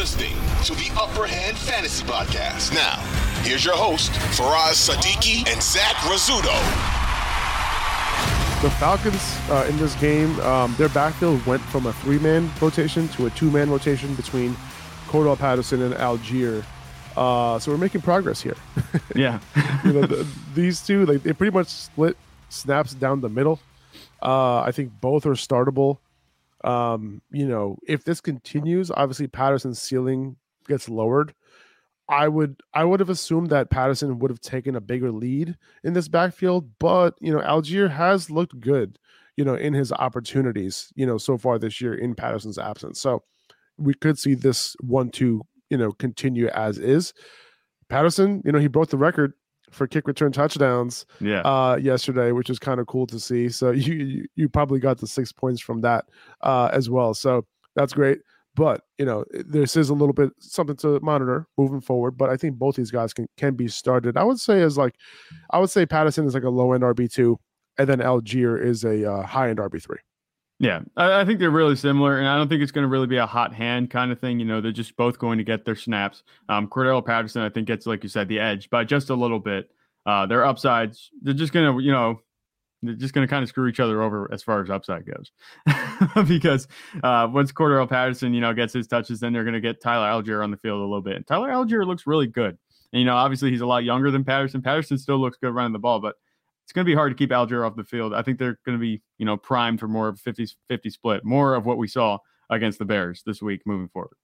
listening to the Upper Hand Fantasy Podcast. Now, here's your host, Faraz Sadiki and Zach Rizzuto. The Falcons uh, in this game, um, their backfield went from a three-man rotation to a two-man rotation between Cordarrelle Patterson and Allgeier. Uh, so we're making progress here. yeah, you know the, these two, like they pretty much split snaps down the middle. Uh, I think both are startable. Um, you know, if this continues, obviously Patterson's ceiling gets lowered. I would I would have assumed that Patterson would have taken a bigger lead in this backfield, but you know, Allgeier has looked good, you know, in his opportunities, you know, so far this year in Patterson's absence. So we could see this one two, you know, continue as is. Patterson, you know, he broke the record for kick return touchdowns yeah. uh, yesterday, which is kind of cool to see. So you, you, you probably got the six points from that uh, as well. So that's great. But you know, this is a little bit something to monitor moving forward. But I think both these guys can can be started. I would say as like, I would say Patterson is like a low end RB two, and then Allgeier is a uh, high end RB three. Yeah, I, I, think they're really similar, and I don't think it's going to really be a hot hand kind of thing. You know, they're just both going to get their snaps. Um, Cordarrelle Patterson, I think, gets like you said the edge, by just a little bit. Uh, their upsides, they're just going to, you know, they're just going to kind of screw each other over as far as upside goes, because uh, once Cordarrelle Patterson, you know, gets his touches, then they're going to get Tyler Allgeier on the field a little bit. And Tyler Allgeier looks really good, and you know, obviously he's a lot younger than Patterson. Patterson still looks good running the ball, but it's going to be hard to keep Allgeier off the field. I think they're going to be, you know, primed for more of 50 50 split, more of what we saw against the Bears this week moving forward.